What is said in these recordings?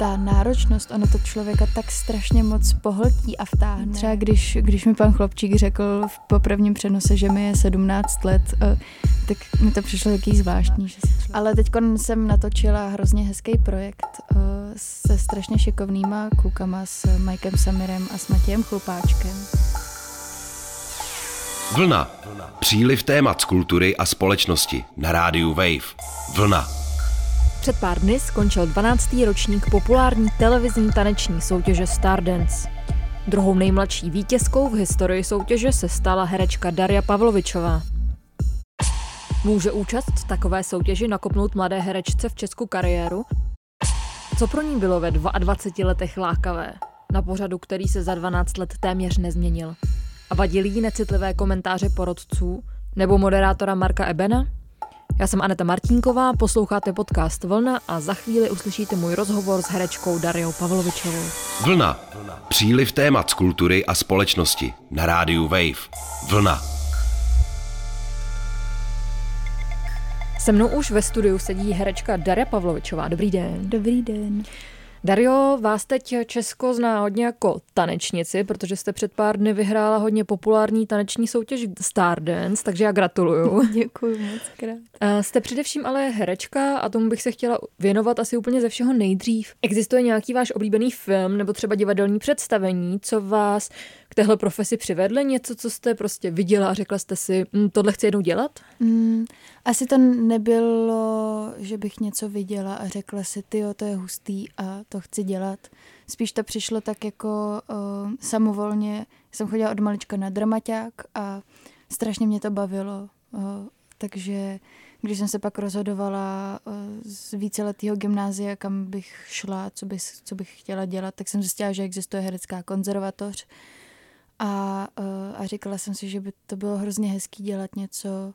ta náročnost, ono to člověka tak strašně moc pohltí a vtáhne. Třeba když, když mi pan Chlopčík řekl v poprvním přenose, že mi je 17 let, eh, tak mi to přišlo jaký zvláštní. Že se Ale teď jsem natočila hrozně hezký projekt eh, se strašně šikovnýma klukama, s Mikem Samirem a s Matějem Chlupáčkem. Vlna. Příliv témat z kultury a společnosti na rádiu Wave. Vlna. Před pár dny skončil 12. ročník populární televizní taneční soutěže Stardance. Druhou nejmladší vítězkou v historii soutěže se stala herečka Daria Pavlovičová. Může účast takové soutěži nakopnout mladé herečce v Česku kariéru? Co pro ní bylo ve 22 letech lákavé? Na pořadu, který se za 12 let téměř nezměnil. A vadily jí necitlivé komentáře porodců? Nebo moderátora Marka Ebena? Já jsem Aneta Martínková, posloucháte podcast Vlna a za chvíli uslyšíte můj rozhovor s herečkou Dariou Pavlovičovou. Vlna. Příliv témat z kultury a společnosti na rádiu Wave. Vlna. Se mnou už ve studiu sedí herečka Daria Pavlovičová. Dobrý den. Dobrý den. Dario, vás teď Česko zná hodně jako tanečnici, protože jste před pár dny vyhrála hodně populární taneční soutěž Stardance, takže já gratuluju. Děkuji moc krát. Jste především ale herečka a tomu bych se chtěla věnovat asi úplně ze všeho nejdřív. Existuje nějaký váš oblíbený film nebo třeba divadelní představení, co vás k téhle profesi přivedli? Něco, co jste prostě viděla a řekla jste si, hm, tohle chci jednou dělat? Mm, asi to nebylo, že bych něco viděla a řekla si, ty to je hustý a to chci dělat. Spíš to přišlo tak jako uh, samovolně. Jsem chodila od malička na dramaťák a strašně mě to bavilo. Uh, takže když jsem se pak rozhodovala uh, z víceletého gymnázia, kam bych šla, co bych, co bych chtěla dělat, tak jsem zjistila, že existuje herecká konzervatoř. A, uh, a říkala jsem si, že by to bylo hrozně hezký dělat něco,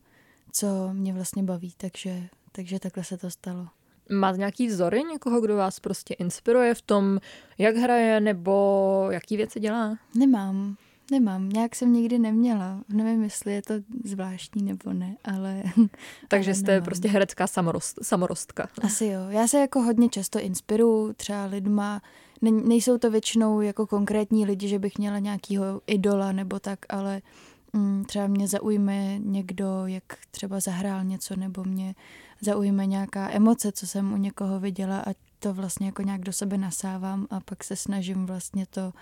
co mě vlastně baví, takže, takže takhle se to stalo. Máte nějaký vzory někoho, kdo vás prostě inspiruje v tom, jak hraje nebo jaký věci dělá? Nemám. Nemám, nějak jsem nikdy neměla. Nevím, jestli je to zvláštní nebo ne, ale... Takže ale jste nemám. prostě herecká samorost, samorostka. Asi jo. Já se jako hodně často inspiruju třeba lidma. Ne, nejsou to většinou jako konkrétní lidi, že bych měla nějakýho idola nebo tak, ale třeba mě zaujme někdo, jak třeba zahrál něco, nebo mě zaujme nějaká emoce, co jsem u někoho viděla a to vlastně jako nějak do sebe nasávám a pak se snažím vlastně to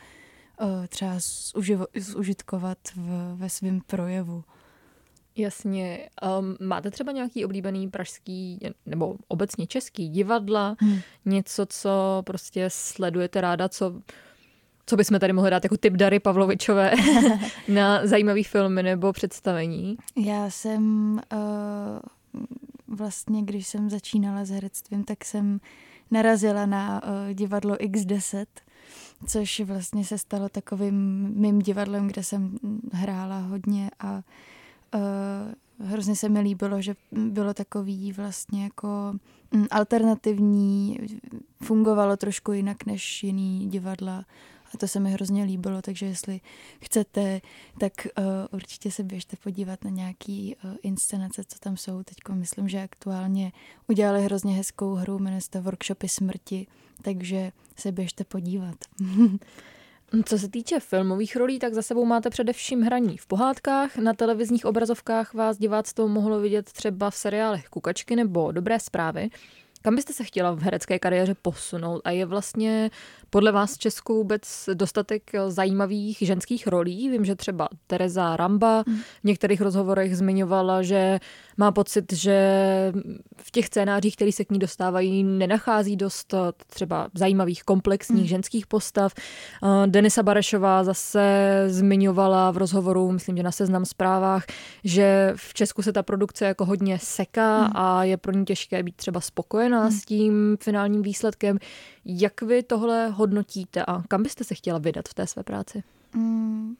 uh, třeba zuživo, zužitkovat v, ve svém projevu. Jasně. Um, máte třeba nějaký oblíbený pražský nebo obecně český divadla? Hmm. Něco, co prostě sledujete ráda, co co bychom tady mohli dát jako typ Dary Pavlovičové na zajímavý filmy nebo představení? Já jsem uh, vlastně, když jsem začínala s herectvím, tak jsem narazila na uh, divadlo X10, což vlastně se stalo takovým mým divadlem, kde jsem hrála hodně a uh, hrozně se mi líbilo, že bylo takový vlastně jako um, alternativní, fungovalo trošku jinak než jiný divadla a to se mi hrozně líbilo, takže jestli chcete, tak uh, určitě se běžte podívat na nějaký uh, inscenace, co tam jsou. Teď myslím, že aktuálně udělali hrozně hezkou hru, jmenuje se Workshopy smrti, takže se běžte podívat. Co se týče filmových rolí, tak za sebou máte především hraní v pohádkách. Na televizních obrazovkách vás diváctvo mohlo vidět třeba v seriálech Kukačky nebo Dobré zprávy. Kam byste se chtěla v herecké kariéře posunout a je vlastně podle vás v Česku vůbec dostatek zajímavých ženských rolí? Vím, že třeba Tereza Ramba hmm. v některých rozhovorech zmiňovala, že má pocit, že v těch scénářích, které se k ní dostávají, nenachází dost třeba zajímavých komplexních hmm. ženských postav. Denisa Barešová zase zmiňovala v rozhovoru, myslím, že na seznam zprávách, že v Česku se ta produkce jako hodně seká hmm. a je pro ní těžké být třeba spokojená s tím finálním výsledkem. Jak vy tohle hodnotíte a kam byste se chtěla vydat v té své práci? Mm,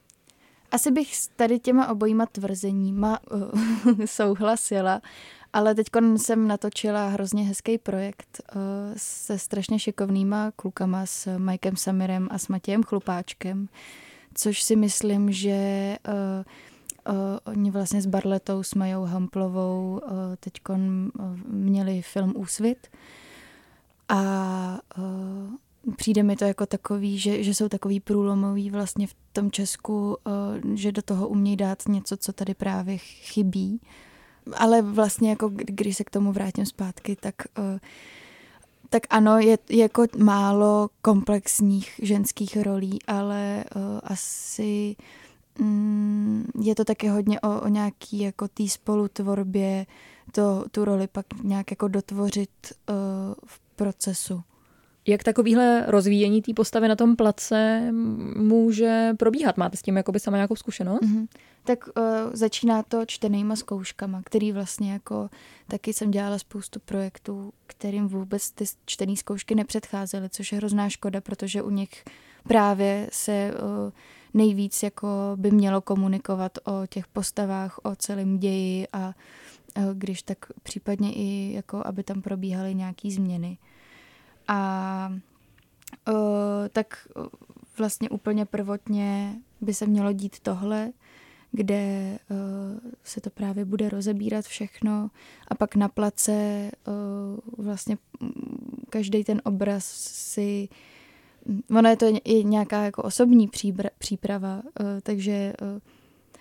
asi bych s tady těma obojíma tvrzeníma uh, souhlasila, ale teď jsem natočila hrozně hezký projekt uh, se strašně šikovnýma klukama, s Mikem Samirem a s Matějem Chlupáčkem, což si myslím, že uh, uh, oni vlastně s Barletou, s Majou Hamplovou uh, teď uh, měli film Úsvit a uh, přijde mi to jako takový, že, že jsou takový průlomový vlastně v tom Česku, uh, že do toho umějí dát něco, co tady právě chybí. Ale vlastně jako když se k tomu vrátím zpátky, tak uh, tak ano, je, je jako málo komplexních ženských rolí, ale uh, asi mm, je to taky hodně o, o nějaký jako té spolutvorbě, to, tu roli pak nějak jako dotvořit uh, v procesu. Jak takovýhle rozvíjení té postavy na tom place může probíhat? Máte s tím jakoby sama nějakou zkušenost? Mm-hmm. Tak uh, začíná to čtenýma zkouškama, který vlastně jako taky jsem dělala spoustu projektů, kterým vůbec ty čtený zkoušky nepředcházely, což je hrozná škoda, protože u nich právě se uh, nejvíc jako by mělo komunikovat o těch postavách, o celém ději a když tak případně i jako, aby tam probíhaly nějaký změny. A uh, tak vlastně úplně prvotně by se mělo dít tohle, kde uh, se to právě bude rozebírat všechno a pak na place uh, vlastně každý ten obraz si ono je to i nějaká jako osobní příbra, příprava, uh, takže uh,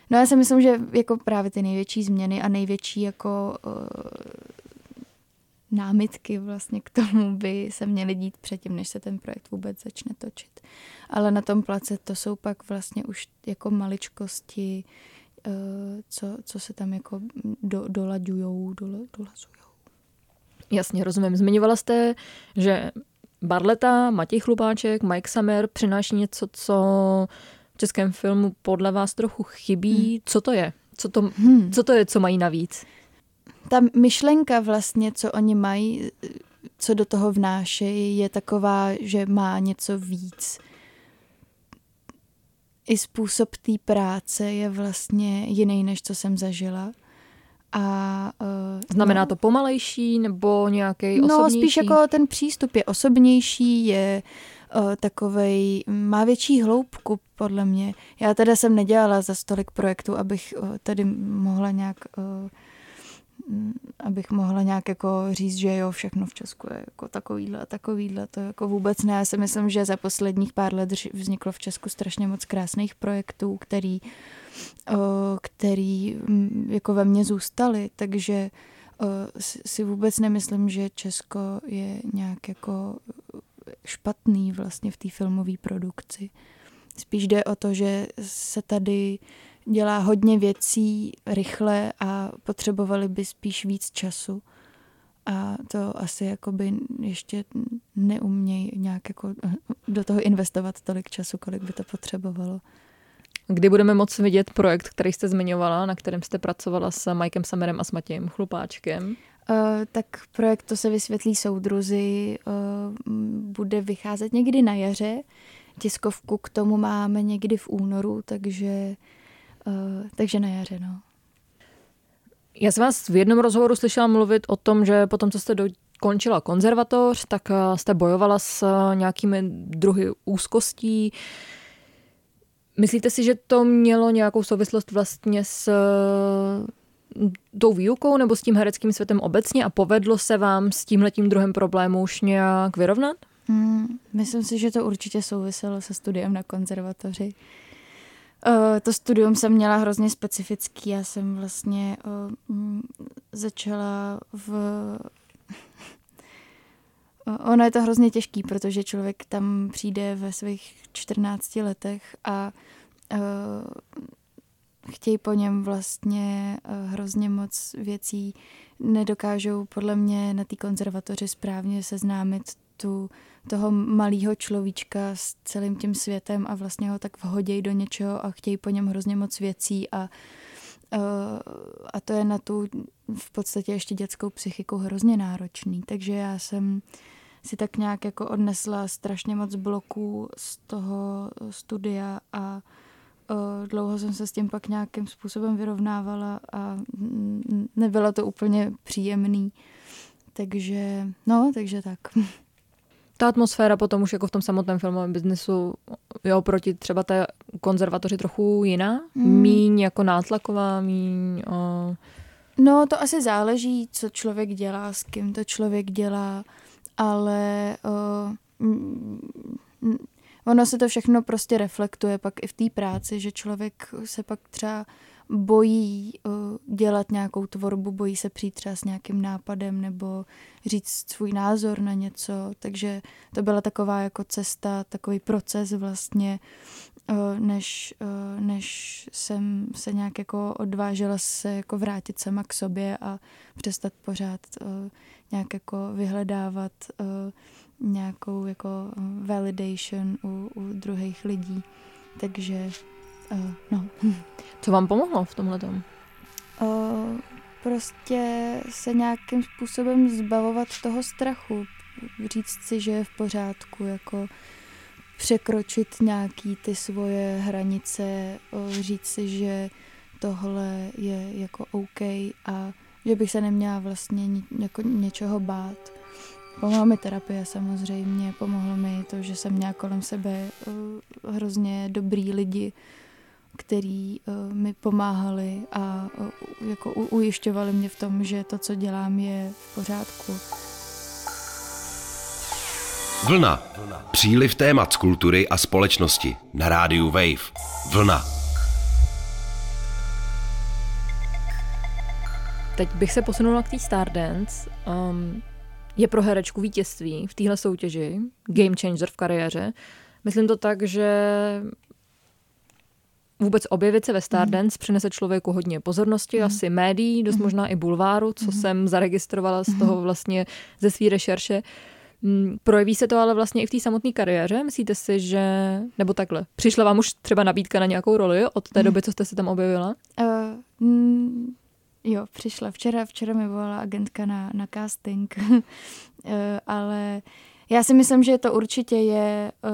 no já si myslím, že jako právě ty největší změny a největší jako uh, námitky vlastně k tomu by se měly dít předtím, než se ten projekt vůbec začne točit. Ale na tom place to jsou pak vlastně už jako maličkosti, eh, co, co se tam jako do, dolaďujou, dole, dolazujou. Jasně, rozumím. Zmiňovala jste, že Barleta, Matěj Chlupáček, Mike Summer přináší něco, co českém filmu podle vás trochu chybí. Hmm. Co to je? Co to, hmm. co to je, co mají navíc? ta myšlenka vlastně, co oni mají, co do toho vnášejí, je taková, že má něco víc. I způsob té práce je vlastně jiný, než co jsem zažila. A, uh, Znamená no, to pomalejší nebo nějaký osobnější? No, spíš jako ten přístup je osobnější, je uh, takovej, má větší hloubku podle mě. Já teda jsem nedělala za stolik projektů, abych uh, tady mohla nějak uh, Mm, abych mohla nějak jako říct, že jo, všechno v Česku je jako takovýhle a takovýhle, to jako vůbec ne. Já si myslím, že za posledních pár let vzniklo v Česku strašně moc krásných projektů, který, který mm, jako ve mně zůstaly, takže si vůbec nemyslím, že Česko je nějak jako špatný vlastně v té filmové produkci. Spíš jde o to, že se tady dělá hodně věcí rychle a potřebovali by spíš víc času. A to asi jakoby ještě neumějí nějak jako do toho investovat tolik času, kolik by to potřebovalo. Kdy budeme moci vidět projekt, který jste zmiňovala, na kterém jste pracovala s Mikem Samerem a s Matějem Chlupáčkem? Uh, tak projekt to se vysvětlí soudruzi, uh, bude vycházet někdy na jaře. Tiskovku k tomu máme někdy v únoru, takže Uh, takže na jaře, no. Já jsem vás v jednom rozhovoru slyšela mluvit o tom, že potom, co jste dokončila konzervatoř, tak eh, jste bojovala s eh, nějakými druhy úzkostí. Myslíte si, že to mělo nějakou souvislost vlastně s tou výukou nebo s tím hereckým světem obecně a povedlo se vám s tímhletím druhem problému už nějak vyrovnat? Hmm, myslím si, že to určitě souviselo se studiem na konzervatoři. Uh, to studium jsem měla hrozně specifický. Já jsem vlastně uh, začala v... Ono je to hrozně těžký, protože člověk tam přijde ve svých 14 letech a uh, chtějí po něm vlastně uh, hrozně moc věcí. Nedokážou podle mě na té konzervatoři správně seznámit tu toho malého človíčka s celým tím světem a vlastně ho tak vhodějí do něčeho a chtějí po něm hrozně moc věcí a, uh, a to je na tu v podstatě ještě dětskou psychiku hrozně náročný. Takže já jsem si tak nějak jako odnesla strašně moc bloků z toho studia a dlouho jsem se s tím pak nějakým způsobem vyrovnávala a nebylo to úplně příjemný. Takže, no, takže tak. ta atmosféra potom už jako v tom samotném filmovém biznesu je oproti třeba té konzervatoři trochu jiná? Hmm. Míň jako nátlaková, míň... O... No to asi záleží, co člověk dělá, s kým to člověk dělá, ale o, ono se to všechno prostě reflektuje pak i v té práci, že člověk se pak třeba bojí uh, dělat nějakou tvorbu, bojí se přijít třeba s nějakým nápadem nebo říct svůj názor na něco, takže to byla taková jako cesta, takový proces vlastně, uh, než, uh, než jsem se nějak jako odvážila se jako vrátit sama k sobě a přestat pořád nějak jako vyhledávat nějakou jako validation u, u druhých lidí. Takže Uh, no. Co vám pomohlo v tomhle tom? Uh, prostě se nějakým způsobem zbavovat toho strachu. Říct si, že je v pořádku, jako překročit nějaký ty svoje hranice, uh, říct si, že tohle je jako OK a že bych se neměla vlastně ni- jako něčeho bát. Pomohla mi terapie samozřejmě, pomohlo mi to, že jsem měla kolem sebe uh, hrozně dobrý lidi, který uh, mi pomáhali a uh, jako ujišťovali mě v tom, že to, co dělám, je v pořádku. Vlna. Příliv témat z kultury a společnosti na rádiu Wave. Vlna. Teď bych se posunula k té Stardance. Um, je pro herečku vítězství v téhle soutěži, game changer v kariéře. Myslím to tak, že vůbec objevit se ve Stardance mm. přinese člověku hodně pozornosti, mm. asi médií, dost mm. možná i bulváru, co mm. jsem zaregistrovala z toho vlastně ze své rešerše. Mm, projeví se to ale vlastně i v té samotné kariéře? Myslíte si, že... Nebo takhle, přišla vám už třeba nabídka na nějakou roli od té doby, co jste se tam objevila? Uh, mm, jo, přišla. Včera, včera mi volala agentka na, na casting, uh, ale já si myslím, že to určitě je uh,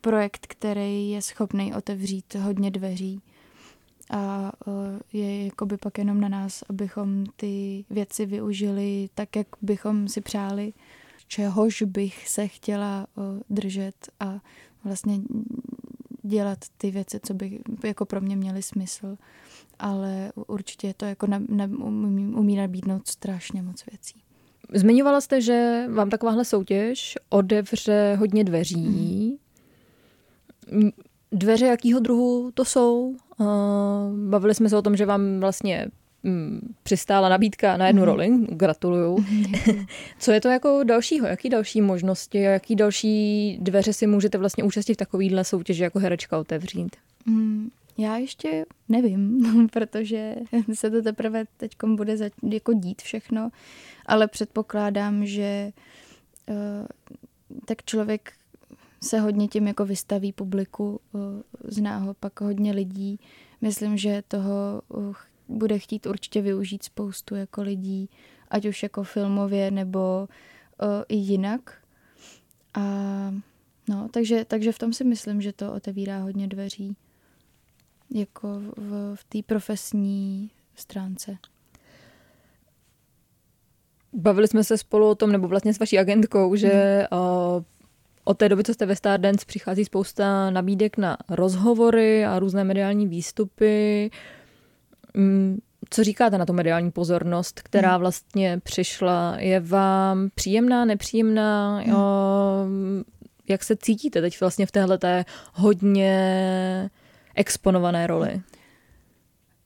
projekt, který je schopný otevřít hodně dveří a uh, je jakoby pak jenom na nás, abychom ty věci využili tak, jak bychom si přáli, čehož bych se chtěla uh, držet a vlastně dělat ty věci, co by jako pro mě měly smysl. Ale určitě to jako ne, ne, umí, umí nabídnout strašně moc věcí. Zmiňovala jste, že vám takováhle soutěž odevře hodně dveří. Mm. Dveře jakýho druhu to jsou? Bavili jsme se o tom, že vám vlastně mm, přistála nabídka na jednu mm. roli. Gratuluju. Co je to jako dalšího? Jaký další možnosti a jaký další dveře si můžete vlastně účastnit v takovýhle soutěži jako herečka otevřít? Mm, já ještě nevím, protože se to teprve teď bude za, jako dít všechno, ale předpokládám, že uh, tak člověk se hodně tím jako vystaví publiku, uh, zná ho pak hodně lidí. Myslím, že toho uh, bude chtít určitě využít spoustu jako lidí, ať už jako filmově nebo uh, i jinak. A no, takže, takže v tom si myslím, že to otevírá hodně dveří jako v, v té profesní stránce. Bavili jsme se spolu o tom, nebo vlastně s vaší agentkou, že uh, od té doby, co jste ve Stardance, přichází spousta nabídek na rozhovory a různé mediální výstupy. Um, co říkáte na tu mediální pozornost, která hmm. vlastně přišla? Je vám příjemná, nepříjemná? Hmm. Uh, jak se cítíte teď vlastně v téhle hodně exponované roli?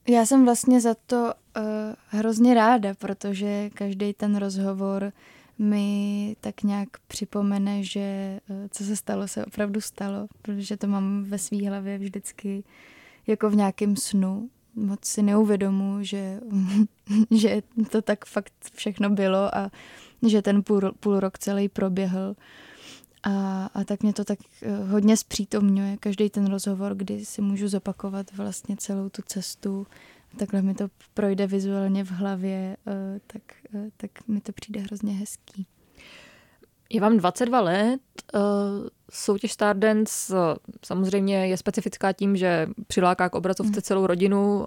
Já jsem vlastně za to uh, hrozně ráda, protože každý ten rozhovor mi tak nějak připomene, že uh, co se stalo, se opravdu stalo, protože to mám ve své hlavě vždycky jako v nějakém snu. Moc si neuvědomu, že, že to tak fakt všechno bylo a že ten půl, půl rok celý proběhl. A, a tak mě to tak eh, hodně zpřítomňuje, každý ten rozhovor, kdy si můžu zopakovat vlastně celou tu cestu. Takhle mi to projde vizuálně v hlavě, eh, tak, eh, tak mi to přijde hrozně hezký. Je vám 22 let, soutěž Stardance samozřejmě je specifická tím, že přiláká k obrazovce mm. celou rodinu,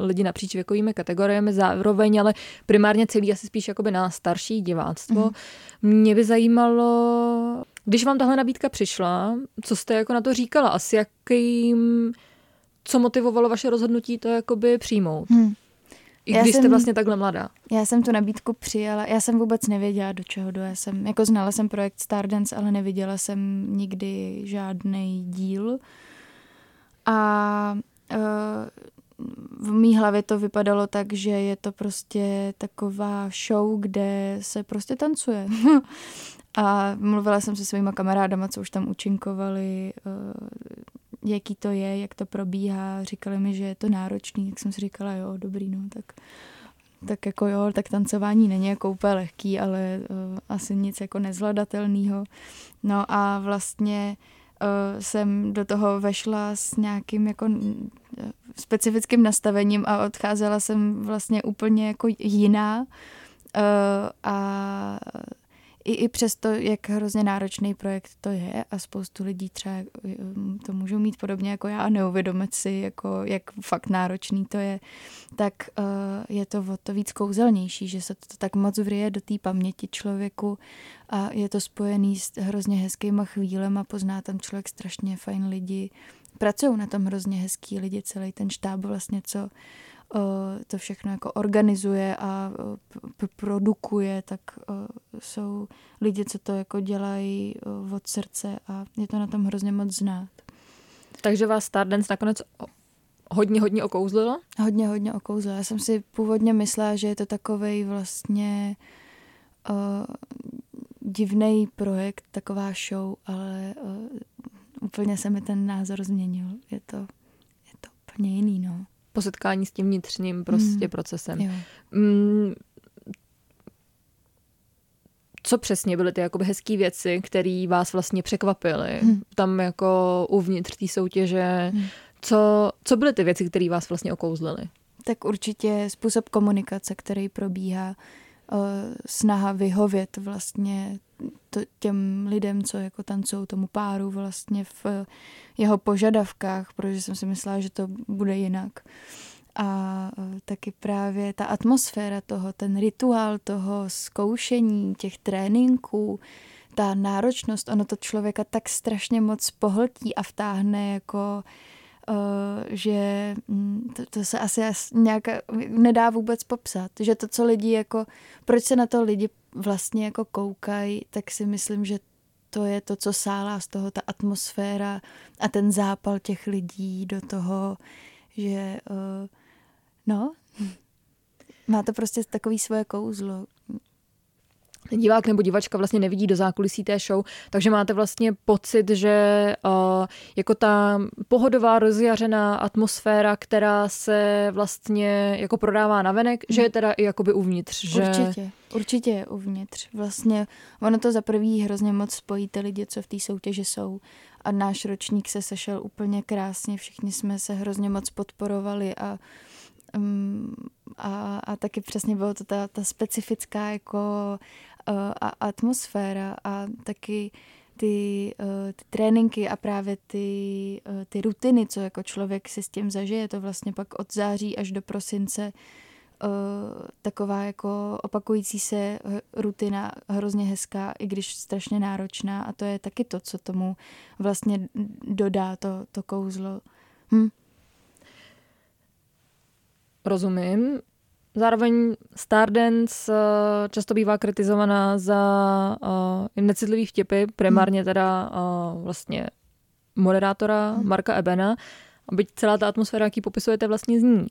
lidi napříč věkovými kategoriemi zároveň, ale primárně celý asi spíš jakoby na starší diváctvo. Mm. Mě by zajímalo, když vám tahle nabídka přišla, co jste jako na to říkala? Asi jakým, co motivovalo vaše rozhodnutí to jakoby přijmout? Hmm. I když jsem, jste vlastně takhle mladá. Já jsem tu nabídku přijala, já jsem vůbec nevěděla, do čeho jdu. Já jsem, jako znala jsem projekt Stardance, ale neviděla jsem nikdy žádný díl. A uh, v mý hlavě to vypadalo tak, že je to prostě taková show, kde se prostě tancuje. a mluvila jsem se svýma kamarádama, co už tam učinkovali, uh, jaký to je, jak to probíhá. Říkali mi, že je to náročný, tak jsem si říkala, jo, dobrý, no, tak tak jako jo, tak tancování není jako úplně lehký, ale uh, asi nic jako nezvladatelného. No a vlastně uh, jsem do toho vešla s nějakým jako specifickým nastavením a odcházela jsem vlastně úplně jako jiná uh, a i, i přesto, jak hrozně náročný projekt to je a spoustu lidí třeba um, to můžou mít podobně jako já a neuvědomit si, jako, jak fakt náročný to je, tak uh, je to o to víc kouzelnější, že se to tak moc vrije do té paměti člověku a je to spojený s hrozně hezkýma chvílema, pozná tam člověk strašně fajn lidi, pracují na tom hrozně hezký lidi, celý ten štáb vlastně, co to všechno jako organizuje a produkuje, tak jsou lidi, co to jako dělají od srdce a je to na tom hrozně moc znát. Takže vás Stardance nakonec hodně, hodně okouzlilo? Hodně, hodně okouzlilo. Já jsem si původně myslela, že je to takovej vlastně uh, divný projekt, taková show, ale uh, úplně se mi ten názor změnil. Je to, je to úplně jiný, no po setkání s tím vnitřním prostě mm. procesem. Jo. Mm, co přesně byly ty jakoby hezké věci, které vás vlastně překvapily hmm. tam jako uvnitř té soutěže? Hmm. Co, co byly ty věci, které vás vlastně okouzlily? Tak určitě způsob komunikace, který probíhá, uh, snaha vyhovět vlastně to, těm lidem, co jako tancují tomu páru vlastně v jeho požadavkách, protože jsem si myslela, že to bude jinak. A e, taky právě ta atmosféra toho, ten rituál toho zkoušení, těch tréninků, ta náročnost, ono to člověka tak strašně moc pohltí a vtáhne jako Uh, že mm, to, to se asi nějak nedá vůbec popsat. Že to, co lidi jako, proč se na to lidi vlastně jako koukají, tak si myslím, že to je to, co sálá z toho, ta atmosféra a ten zápal těch lidí do toho, že uh, no, má to prostě takový svoje kouzlo divák nebo divačka vlastně nevidí do zákulisí té show, takže máte vlastně pocit, že uh, jako ta pohodová, rozjařená atmosféra, která se vlastně jako prodává na venek, hmm. že je teda i jakoby uvnitř. Že... Určitě, určitě je uvnitř. Vlastně ono to za prvý hrozně moc spojí ty lidi, co v té soutěži jsou a náš ročník se sešel úplně krásně, všichni jsme se hrozně moc podporovali a um, a, a taky přesně bylo to ta, ta specifická jako a atmosféra a taky ty, uh, ty tréninky a právě ty, uh, ty rutiny, co jako člověk si s tím zažije, to vlastně pak od září až do prosince uh, taková jako opakující se rutina, hrozně hezká, i když strašně náročná a to je taky to, co tomu vlastně dodá to, to kouzlo. Hm. Rozumím. Zároveň Stardance uh, často bývá kritizovaná za uh, necitlivý vtipy, primárně teda uh, vlastně moderátora hmm. Marka Ebena. A byť celá ta atmosféra, jaký popisujete, vlastně zní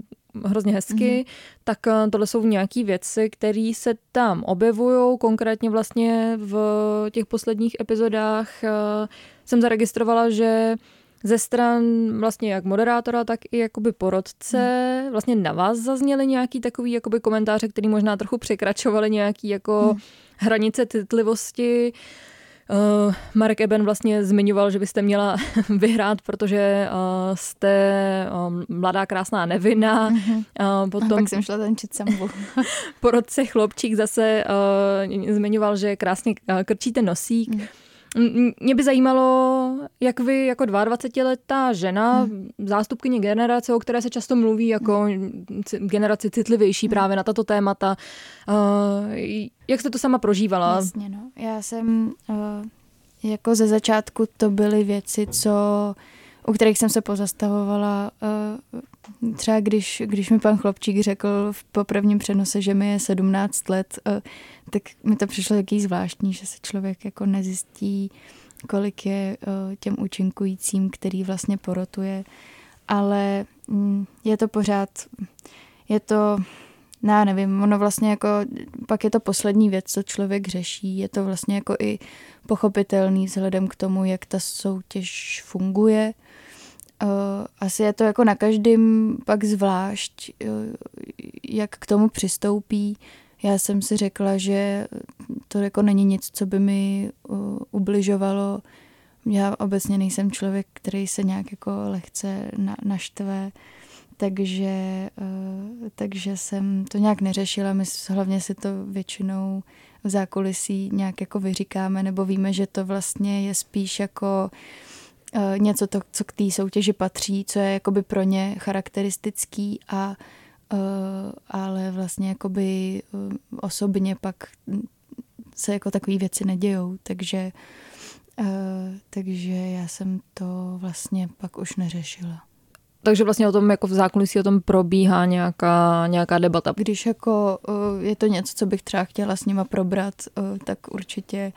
hrozně hezky, hmm. tak tohle jsou nějaké věci, které se tam objevují. Konkrétně vlastně v těch posledních epizodách jsem zaregistrovala, že ze stran vlastně jak moderátora, tak i jakoby porodce. Hmm. Vlastně na vás zazněly nějaký takový jakoby komentáře, který možná trochu překračovaly nějaký jako hmm. hranice citlivosti. Uh, Marek Eben vlastně zmiňoval, že byste měla vyhrát, protože uh, jste uh, mladá, krásná nevina. Mm-hmm. Uh, potom, A pak jsem šla tančit sambu. porodce chlopčík zase uh, zmiňoval, že krásně krčíte nosík. Mm. Mě by zajímalo, jak vy jako 22-letá žena, hmm. zástupkyně generace, o které se často mluví jako hmm. generaci citlivější hmm. právě na tato témata, uh, jak jste to sama prožívala? Jasně, no. Já jsem uh, jako ze začátku to byly věci, co u kterých jsem se pozastavovala. Uh, třeba když, když mi pan Chlopčík řekl v, po prvním přenose, že mi je 17 let, uh, tak mi to přišlo jaký zvláštní, že se člověk jako nezjistí, kolik je uh, těm účinkujícím, který vlastně porotuje. Ale um, je to pořád, je to já nevím, ono vlastně jako, pak je to poslední věc, co člověk řeší, je to vlastně jako i pochopitelný vzhledem k tomu, jak ta soutěž funguje. Uh, asi je to jako na každém pak zvlášť, uh, jak k tomu přistoupí. Já jsem si řekla, že to jako není nic, co by mi uh, ubližovalo. Já obecně nejsem člověk, který se nějak jako lehce na, naštve takže, takže jsem to nějak neřešila. My hlavně si to většinou v zákulisí nějak jako vyříkáme, nebo víme, že to vlastně je spíš jako eh, něco, to, co k té soutěži patří, co je jakoby pro ně charakteristický a eh, ale vlastně jakoby osobně pak se jako takové věci nedějou, takže takže já jsem to vlastně pak už neřešila. Takže vlastně o tom jako v zákulisí o tom probíhá nějaká, nějaká debata. Když jako je to něco, co bych třeba chtěla s nima probrat, tak určitě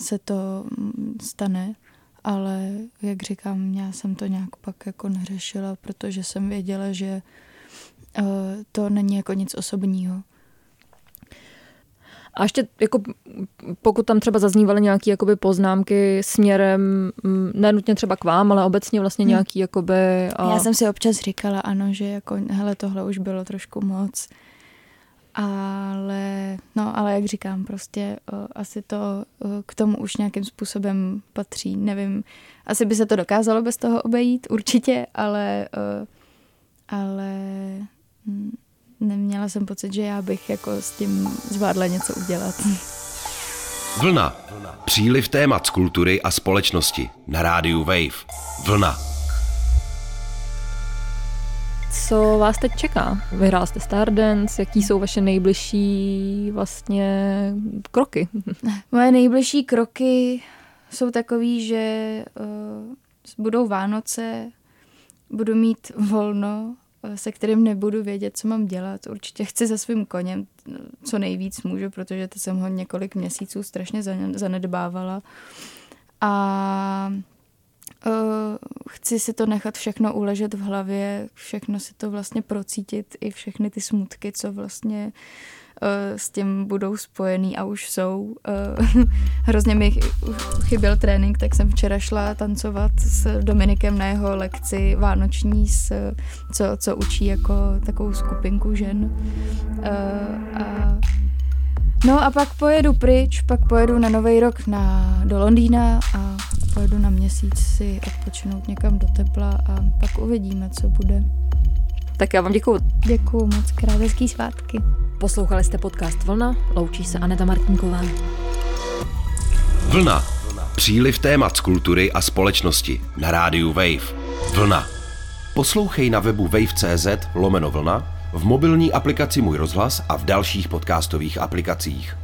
se to mm, stane, ale jak říkám, já jsem to nějak pak jako neřešila, protože jsem věděla, že uh, to není jako nic osobního. A ještě jako pokud tam třeba zaznívaly nějaké jakoby poznámky směrem, mm, nenutně třeba k vám, ale obecně vlastně hmm. nějaký jakoby... A... Já jsem si občas říkala, ano, že jako, hele, tohle už bylo trošku moc. Ale, no, ale jak říkám, prostě o, asi to o, k tomu už nějakým způsobem patří. Nevím, asi by se to dokázalo bez toho obejít, určitě, ale, o, ale hm, neměla jsem pocit, že já bych jako s tím zvládla něco udělat. Vlna. Příliv témat z kultury a společnosti na rádiu Wave. Vlna. Co vás teď čeká? Vyhrál jste Stardance, jaký jsou vaše nejbližší vlastně kroky? Moje nejbližší kroky jsou takový, že uh, budou Vánoce, budu mít volno se kterým nebudu vědět, co mám dělat. Určitě chci za svým koněm co nejvíc můžu, protože to jsem ho několik měsíců strašně zanedbávala. A chci si to nechat všechno uležet v hlavě, všechno si to vlastně procítit, i všechny ty smutky, co vlastně Eh, s tím budou spojený a už jsou. Eh, hrozně mi chyběl trénink, tak jsem včera šla tancovat s Dominikem na jeho lekci vánoční, s, co, co učí jako takovou skupinku žen. Eh, a No a pak pojedu pryč, pak pojedu na Nový rok na, do Londýna a pojedu na měsíc si odpočinout někam do tepla a pak uvidíme, co bude. Tak já vám děkuju. Děkuju moc krát, hezký svátky. Poslouchali jste podcast Vlna, loučí se Aneta Martinková. Vlna. Příliv témat z kultury a společnosti na rádiu Wave. Vlna. Poslouchej na webu wave.cz lomeno vlna, v mobilní aplikaci Můj rozhlas a v dalších podcastových aplikacích.